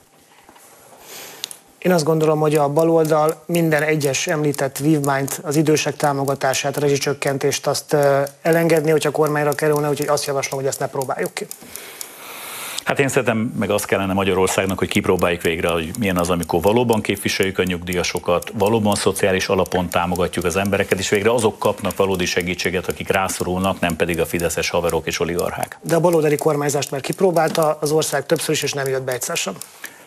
Én azt gondolom, hogy a baloldal minden egyes említett vívmányt, az idősek támogatását, rezsicsökkentést azt elengedni, hogyha kormányra kerülne, úgyhogy azt javaslom, hogy ezt ne próbáljuk ki. Hát én szeretem, meg azt kellene Magyarországnak, hogy kipróbáljuk végre, hogy milyen az, amikor valóban képviseljük a nyugdíjasokat, valóban szociális alapon támogatjuk az embereket, és végre azok kapnak valódi segítséget, akik rászorulnak, nem pedig a fideszes haverok és oligarchák. De a baloldali kormányzást már kipróbálta az ország többször is, és nem jött be egyszer sem.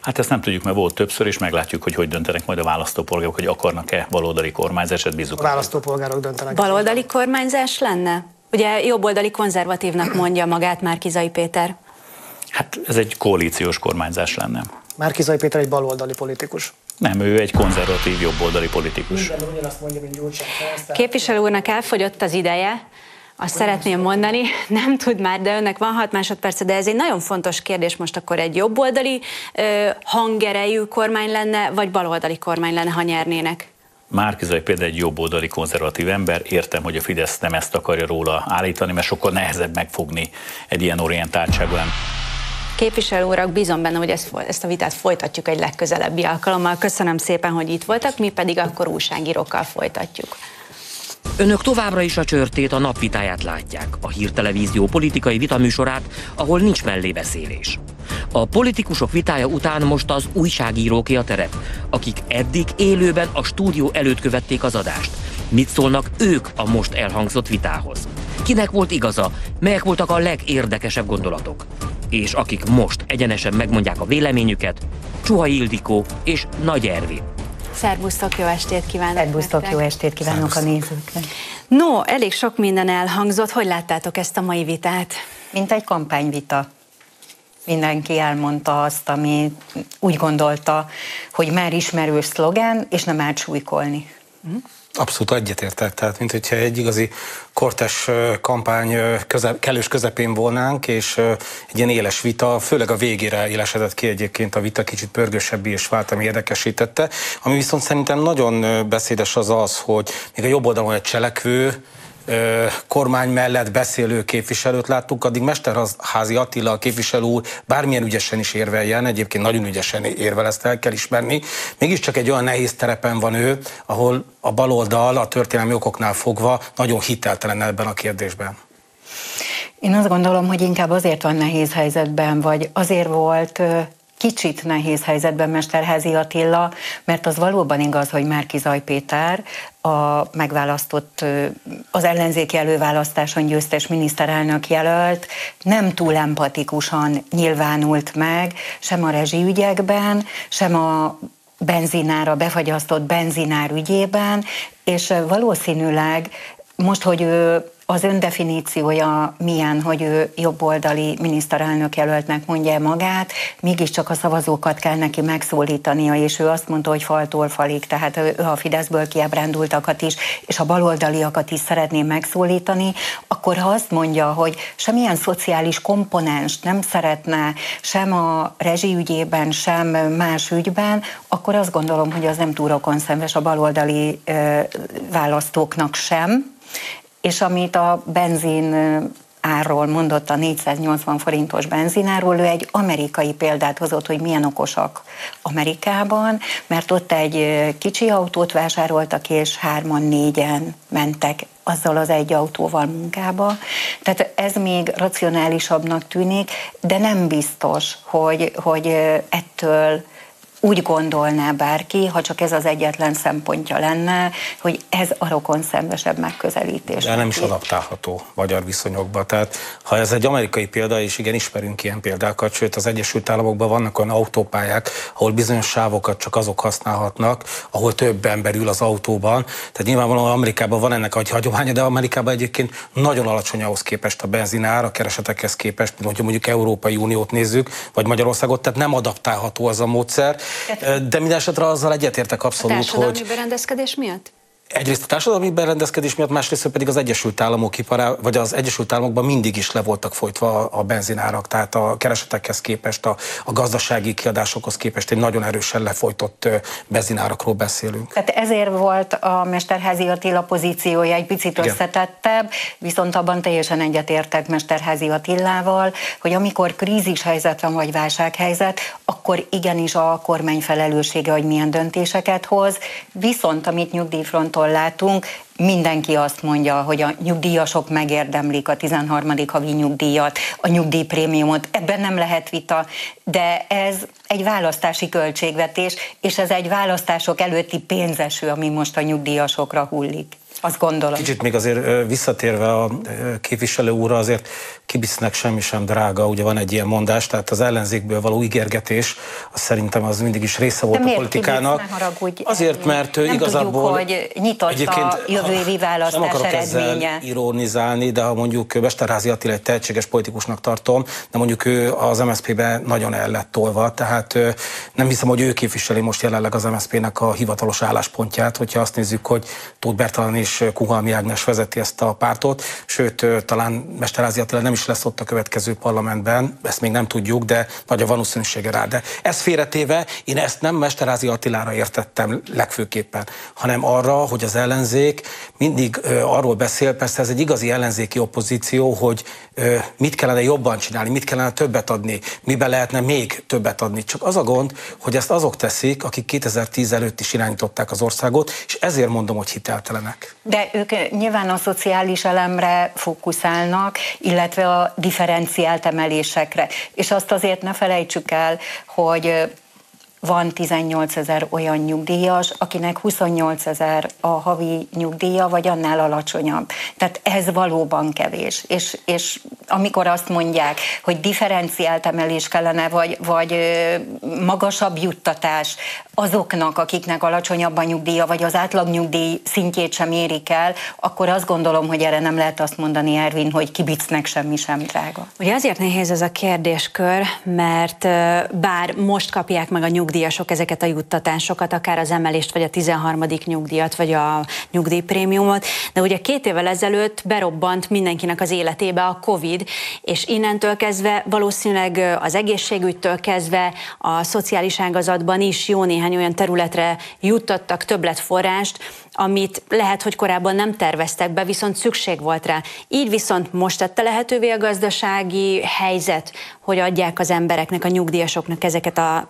Hát ezt nem tudjuk, mert volt többször, és meglátjuk, hogy hogy döntenek majd a választópolgárok, hogy akarnak-e baloldali kormányzást, bízunk. A választópolgárok döntenek. Baloldali kormányzás lenne? Ugye jobboldali konzervatívnak mondja magát már Kizai Péter. Hát ez egy koalíciós kormányzás lenne. Márkizai Péter egy baloldali politikus. Nem, ő egy konzervatív jobboldali politikus. Minden ugyanazt mondja, mint Gyurcsány Képviselő úrnak elfogyott az ideje, azt szeretném mondani, <laughs> nem tud már, de önnek van 6 másodperce, de ez egy nagyon fontos kérdés most akkor egy jobboldali hangerejű kormány lenne, vagy baloldali kormány lenne, ha nyernének? Márkizai például egy jobboldali konzervatív ember, értem, hogy a Fidesz nem ezt akarja róla állítani, mert sokkal nehezebb megfogni egy ilyen orientáltságú Képviselő urak, bízom benne, hogy ezt, ezt a vitát folytatjuk egy legközelebbi alkalommal. Köszönöm szépen, hogy itt voltak, mi pedig akkor újságírókkal folytatjuk. Önök továbbra is a csörtét, a napvitáját látják, a hírtelevízió politikai vitaműsorát, ahol nincs mellébeszélés. A politikusok vitája után most az újságíróké a terep, akik eddig élőben a stúdió előtt követték az adást. Mit szólnak ők a most elhangzott vitához? Kinek volt igaza? Melyek voltak a legérdekesebb gondolatok? És akik most egyenesen megmondják a véleményüket, Csuha Ildikó és Nagy Ervin. Szervusztok, jó estét kívánok! Szervusztok, jó estét kívánok Szervusztok. a nézőknek! No, elég sok minden elhangzott. Hogy láttátok ezt a mai vitát? Mint egy kampányvita. Mindenki elmondta azt, ami úgy gondolta, hogy már ismerős szlogen, és nem átsúlykolni. Uh-huh. Abszolút egyetértek, tehát mint hogyha egy igazi kortes kampány köze, kellős közepén volnánk, és egy ilyen éles vita, főleg a végére élesedett ki egyébként a vita, kicsit pörgősebbé és vált, ami érdekesítette. Ami viszont szerintem nagyon beszédes az az, hogy még a jobb oldalon egy cselekvő, kormány mellett beszélő képviselőt láttuk, addig Mesterházi Attila a képviselő úr bármilyen ügyesen is érveljen, egyébként nagyon ügyesen érvel, ezt el kell ismerni, mégiscsak egy olyan nehéz terepen van ő, ahol a baloldal a történelmi okoknál fogva nagyon hiteltelen ebben a kérdésben. Én azt gondolom, hogy inkább azért van nehéz helyzetben, vagy azért volt kicsit nehéz helyzetben Mesterházi Attila, mert az valóban igaz, hogy Márki Zaj Péter a megválasztott, az ellenzéki előválasztáson győztes miniszterelnök jelölt nem túl empatikusan nyilvánult meg, sem a rezsiügyekben, sem a benzinára, befagyasztott benzinár ügyében, és valószínűleg most, hogy ő az öndefiníciója milyen, hogy ő jobboldali miniszterelnök jelöltnek mondja magát, mégiscsak a szavazókat kell neki megszólítania, és ő azt mondta, hogy faltól falig, tehát ő a Fideszből kiábrándultakat is, és a baloldaliakat is szeretné megszólítani, akkor ha azt mondja, hogy semmilyen szociális komponens nem szeretne sem a rezsiügyében, sem más ügyben, akkor azt gondolom, hogy az nem túl rokonszenves a baloldali ö, választóknak sem, és amit a benzin árról mondott a 480 forintos benzináról, ő egy amerikai példát hozott, hogy milyen okosak Amerikában, mert ott egy kicsi autót vásároltak, és hárman, négyen mentek azzal az egy autóval munkába. Tehát ez még racionálisabbnak tűnik, de nem biztos, hogy, hogy ettől úgy gondolná bárki, ha csak ez az egyetlen szempontja lenne, hogy ez a rokon szembesebb megközelítés. De nem is adaptálható magyar viszonyokba. Tehát ha ez egy amerikai példa, és igen, ismerünk ilyen példákat, sőt az Egyesült Államokban vannak olyan autópályák, ahol bizonyos sávokat csak azok használhatnak, ahol több ember ül az autóban. Tehát nyilvánvalóan Amerikában van ennek egy hagyománya, de Amerikában egyébként nagyon alacsony ahhoz képest a benzinár, a keresetekhez képest, mint hogyha mondjuk Európai Uniót nézzük, vagy Magyarországot, tehát nem adaptálható az a módszer. De minden esetre azzal egyetértek abszolút, a hogy... berendezkedés miatt? Egyrészt a társadalmi berendezkedés miatt, másrészt pedig az Egyesült Államok ipará, vagy az Egyesült Államokban mindig is le voltak folytva a benzinárak, tehát a keresetekhez képest, a, a gazdasági kiadásokhoz képest egy nagyon erősen lefolytott benzinárakról beszélünk. Tehát ezért volt a Mesterházi Attila pozíciója egy picit Igen. összetettebb, viszont abban teljesen egyetértek Mesterházi Attilával, hogy amikor krízis helyzet van, vagy válsághelyzet, akkor igenis a kormány felelőssége, hogy milyen döntéseket hoz, viszont amit nyugdíjfront horizonton látunk, mindenki azt mondja, hogy a nyugdíjasok megérdemlik a 13. havi nyugdíjat, a nyugdíjprémiumot, ebben nem lehet vita, de ez egy választási költségvetés, és ez egy választások előtti pénzeső, ami most a nyugdíjasokra hullik. Azt gondolom. Kicsit még azért visszatérve a képviselő úrra, azért kibisznek semmi sem drága, ugye van egy ilyen mondás, tehát az ellenzékből való ígérgetés, az szerintem az mindig is része volt De a politikának. Haragudj, azért, mert nem igazából tudjuk, hogy nyitott a jövő évi választás nem akarok eredménye. ezzel ironizálni, de ha mondjuk Mesterházi Attila egy tehetséges politikusnak tartom, de mondjuk ő az MSZP-be nagyon el lett tolva, tehát nem hiszem, hogy ő képviseli most jelenleg az MSZP-nek a hivatalos álláspontját, hogyha azt nézzük, hogy Tóth Bertalan és Kuhalmi Ágnes vezeti ezt a pártot, sőt, talán Mesterházi Attila nem is lesz ott a következő parlamentben, ezt még nem tudjuk, de nagy a valószínűsége rá. De ezt félretéve, én ezt nem Mesterházi Attilára értettem legfőképpen, hanem arra, hogy az ellenzék mindig arról beszél, persze ez egy igazi ellenzéki opozíció, hogy mit kellene jobban csinálni, mit kellene többet adni, miben lehetne még többet adni. Csak az a gond, hogy ezt azok teszik, akik 2010 előtt is irányították az országot, és ezért mondom, hogy hiteltelenek. De ők nyilván a szociális elemre fókuszálnak, illetve a differenciált emelésekre. És azt azért ne felejtsük el, hogy van 18 ezer olyan nyugdíjas, akinek 28 ezer a havi nyugdíja, vagy annál alacsonyabb. Tehát ez valóban kevés. És, és amikor azt mondják, hogy differenciált emelés kellene, vagy, vagy magasabb juttatás azoknak, akiknek alacsonyabb a nyugdíja, vagy az átlag nyugdíj szintjét sem érik el, akkor azt gondolom, hogy erre nem lehet azt mondani, Ervin, hogy kibicnek semmi sem drága. Ugye azért nehéz ez a kérdéskör, mert bár most kapják meg a nyugdíjasok ezeket a juttatásokat, akár az emelést, vagy a 13. nyugdíjat, vagy a nyugdíjprémiumot, de ugye két évvel ezelőtt berobbant mindenkinek az életébe a COVID, és innentől kezdve valószínűleg az egészségügytől kezdve a szociális ágazatban is jó néhány olyan területre juttattak többletforrást, amit lehet, hogy korábban nem terveztek be, viszont szükség volt rá. Így viszont most tette lehetővé a gazdasági helyzet, hogy adják az embereknek, a nyugdíjasoknak ezeket a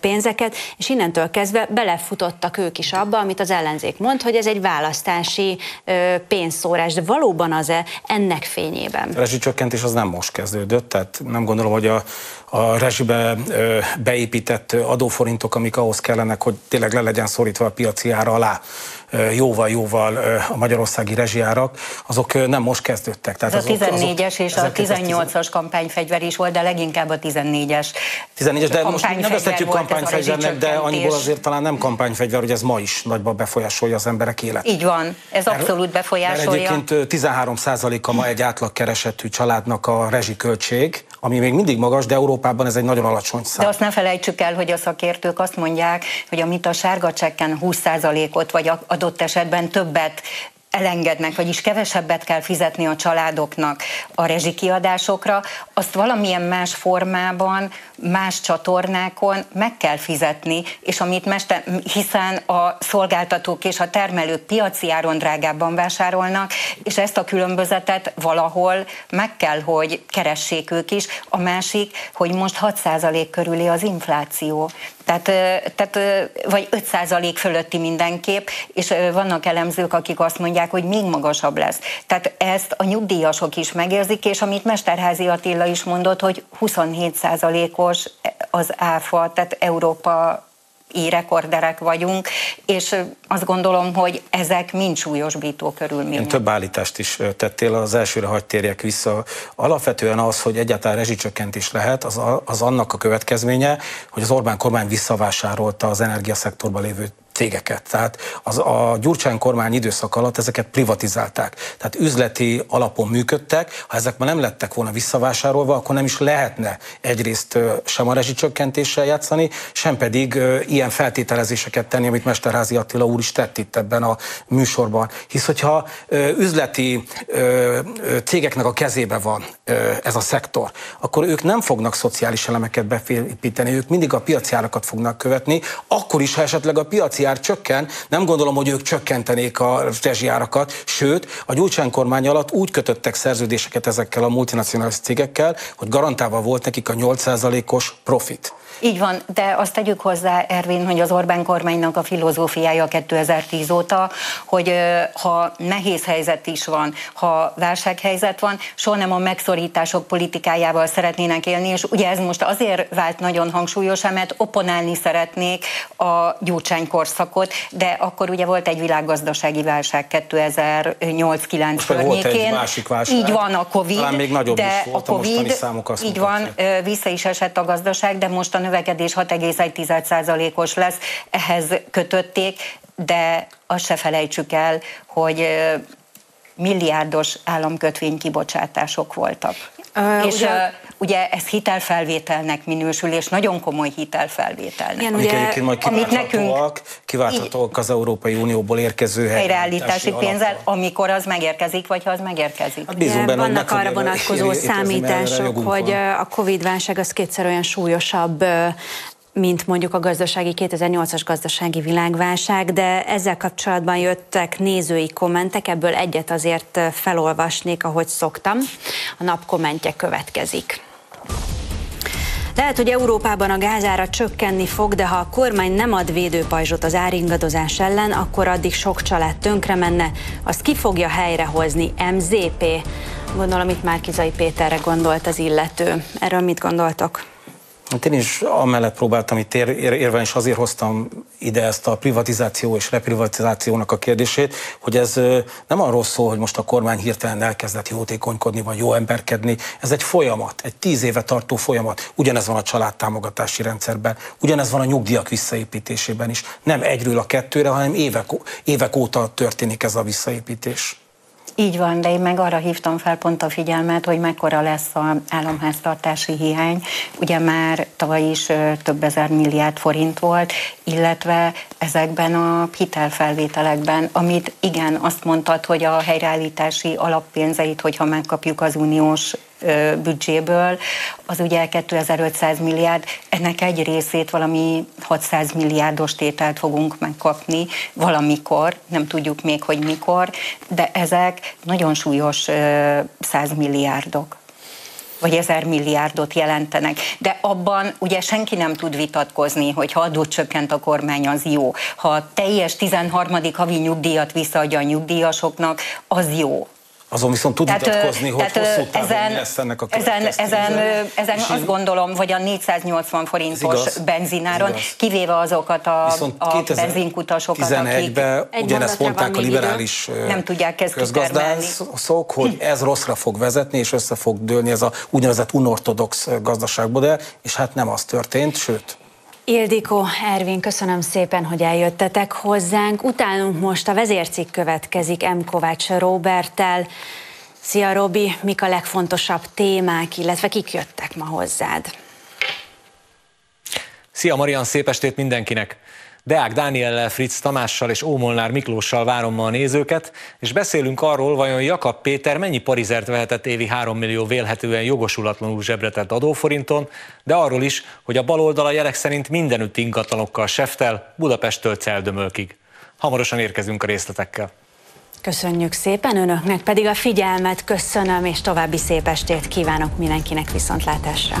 pénzeket, és innentől kezdve belefutottak ők is abba, amit az ellenzék mond, hogy ez egy választási pénzszórás, de valóban az-e ennek fényében? A rezsicsökkentés az nem most kezdődött, tehát nem gondolom, hogy a, a rezsibe beépített adóforintok, amik ahhoz kellenek, hogy tényleg le legyen szorítva a piaci ára alá jóval-jóval a magyarországi rezsiárak, azok nem most kezdődtek. Tehát azok, a 14-es és a 18-as kampányfegyver is volt, de leginkább a 14-es. 14-es, de most nevezhetjük kampányfegyvernek, de annyiból azért talán nem kampányfegyver, hogy ez ma is nagyban befolyásolja az emberek életét. Így van, ez abszolút befolyásolja. Mert egyébként 13 a ma egy átlagkeresetű családnak a rezsiköltség, ami még mindig magas, de Európában ez egy nagyon alacsony szám. De azt ne felejtsük el, hogy a szakértők azt mondják, hogy amit a sárga csekken 20%-ot, vagy adott esetben többet elengednek, vagyis kevesebbet kell fizetni a családoknak a rezsikiadásokra, azt valamilyen más formában, más csatornákon meg kell fizetni, és amit mester, hiszen a szolgáltatók és a termelők piaci áron drágábban vásárolnak, és ezt a különbözetet valahol meg kell, hogy keressék ők is. A másik, hogy most 6% körüli az infláció. Tehát, tehát vagy 5% fölötti mindenképp, és vannak elemzők, akik azt mondják, hogy még magasabb lesz. Tehát ezt a nyugdíjasok is megérzik, és amit Mesterházi Attila is mondott, hogy 27%-os az áfa, tehát Európa rekorderek vagyunk, és azt gondolom, hogy ezek mind súlyosbító körülmények. Én több állítást is tettél, az elsőre hagy térjek vissza. Alapvetően az, hogy egyáltalán rezsicsökkentés lehet, az, az annak a következménye, hogy az Orbán kormány visszavásárolta az energiaszektorban lévő cégeket. Tehát az, a Gyurcsány kormány időszak alatt ezeket privatizálták. Tehát üzleti alapon működtek, ha ezek már nem lettek volna visszavásárolva, akkor nem is lehetne egyrészt sem a rezsicsökkentéssel játszani, sem pedig ilyen feltételezéseket tenni, amit Mesterházi Attila úr is tett itt ebben a műsorban. Hisz, hogyha üzleti cégeknek a kezébe van ez a szektor, akkor ők nem fognak szociális elemeket befépíteni, ők mindig a piaci árakat fognak követni, akkor is, ha esetleg a piaci ár csökken, nem gondolom, hogy ők csökkentenék a rezsijárakat, sőt, a Gyurcsány kormány alatt úgy kötöttek szerződéseket ezekkel a multinacionális cégekkel, hogy garantálva volt nekik a 8%-os profit. Így van, de azt tegyük hozzá, Ervin, hogy az Orbán kormánynak a filozófiája 2010 óta, hogy ha nehéz helyzet is van, ha válsághelyzet van, soha nem a megszorítások politikájával szeretnének élni, és ugye ez most azért vált nagyon hangsúlyos, mert opponálni szeretnék a Gyurcsány korszakot, de akkor ugye volt egy világgazdasági válság 2008-9 környékén. másik válság. Így van a Covid, Talán még nagyobb de is volt, a Covid, a így van, vissza is esett a gazdaság, de most a növekedés 6,1%-os lesz, ehhez kötötték, de azt se felejtsük el, hogy milliárdos államkötvény kibocsátások voltak. Uh, és ugye, uh, ugye ez hitelfelvételnek minősül, és nagyon komoly hitelfelvételnek. Igen, ugye, egyébként majd kiválthatóak, kiválthatóak az Európai Unióból érkező helyreállítási pénzzel, amikor az megérkezik, vagy ha az megérkezik. Hát bízunk benne, vannak arra vonatkozó számítások, hogy a Covid-válság az kétszer olyan súlyosabb mint mondjuk a gazdasági 2008-as gazdasági világválság, de ezzel kapcsolatban jöttek nézői kommentek, ebből egyet azért felolvasnék, ahogy szoktam. A nap kommentje következik. Lehet, hogy Európában a gázára csökkenni fog, de ha a kormány nem ad védőpajzsot az áringadozás ellen, akkor addig sok család tönkre menne. Azt ki fogja helyrehozni? MZP? Gondolom itt Márkizai Péterre gondolt az illető. Erről mit gondoltok? Hát én is amellett próbáltam itt ér, ér, érven, és azért hoztam ide ezt a privatizáció és reprivatizációnak a kérdését, hogy ez nem arról szól, hogy most a kormány hirtelen elkezdett jótékonykodni, vagy jó emberkedni. Ez egy folyamat, egy tíz éve tartó folyamat. Ugyanez van a családtámogatási rendszerben, ugyanez van a nyugdíjak visszaépítésében is. Nem egyről a kettőre, hanem évek, évek óta történik ez a visszaépítés. Így van, de én meg arra hívtam fel pont a figyelmet, hogy mekkora lesz a államháztartási hiány. Ugye már tavaly is több ezer milliárd forint volt, illetve ezekben a hitelfelvételekben, amit igen, azt mondtad, hogy a helyreállítási alappénzeit, hogyha megkapjuk az uniós büdzséből, az ugye 2500 milliárd, ennek egy részét valami 600 milliárdos tételt fogunk megkapni valamikor, nem tudjuk még, hogy mikor, de ezek nagyon súlyos 100 milliárdok vagy ezer milliárdot jelentenek. De abban ugye senki nem tud vitatkozni, hogy ha adót csökkent a kormány, az jó. Ha teljes 13. havi nyugdíjat visszaadja a nyugdíjasoknak, az jó. Azon viszont tud tehát, vitatkozni, hogy tehát, hosszú távon ezen, lesz ennek a Ezen, ezen, ezen azt gondolom, hogy a 480 forintos benzináron, kivéve azokat a, a benzinkutasokat, akik ugyanezt mondták a liberális nem tudják ezt közgazdászok, hogy <laughs> ez rosszra fog vezetni, és össze fog dőlni ez a úgynevezett unortodox gazdaságmodell, és hát nem az történt, sőt. Ildikó, Ervin, köszönöm szépen, hogy eljöttetek hozzánk. Utánunk most a vezércikk következik M. Kovács Robertel. Szia Robi, mik a legfontosabb témák, illetve kik jöttek ma hozzád? Szia Marian, szép estét mindenkinek! Deák Dániellel, Fritz Tamással és Ómolnár Miklóssal várom ma a nézőket, és beszélünk arról, vajon Jakab Péter mennyi parizert vehetett évi 3 millió vélhetően jogosulatlanul zsebretett adóforinton, de arról is, hogy a baloldal a jelek szerint mindenütt ingatlanokkal seftel, Budapesttől Celdömölkig. Hamarosan érkezünk a részletekkel. Köszönjük szépen, önöknek pedig a figyelmet köszönöm, és további szép estét kívánok mindenkinek viszontlátásra.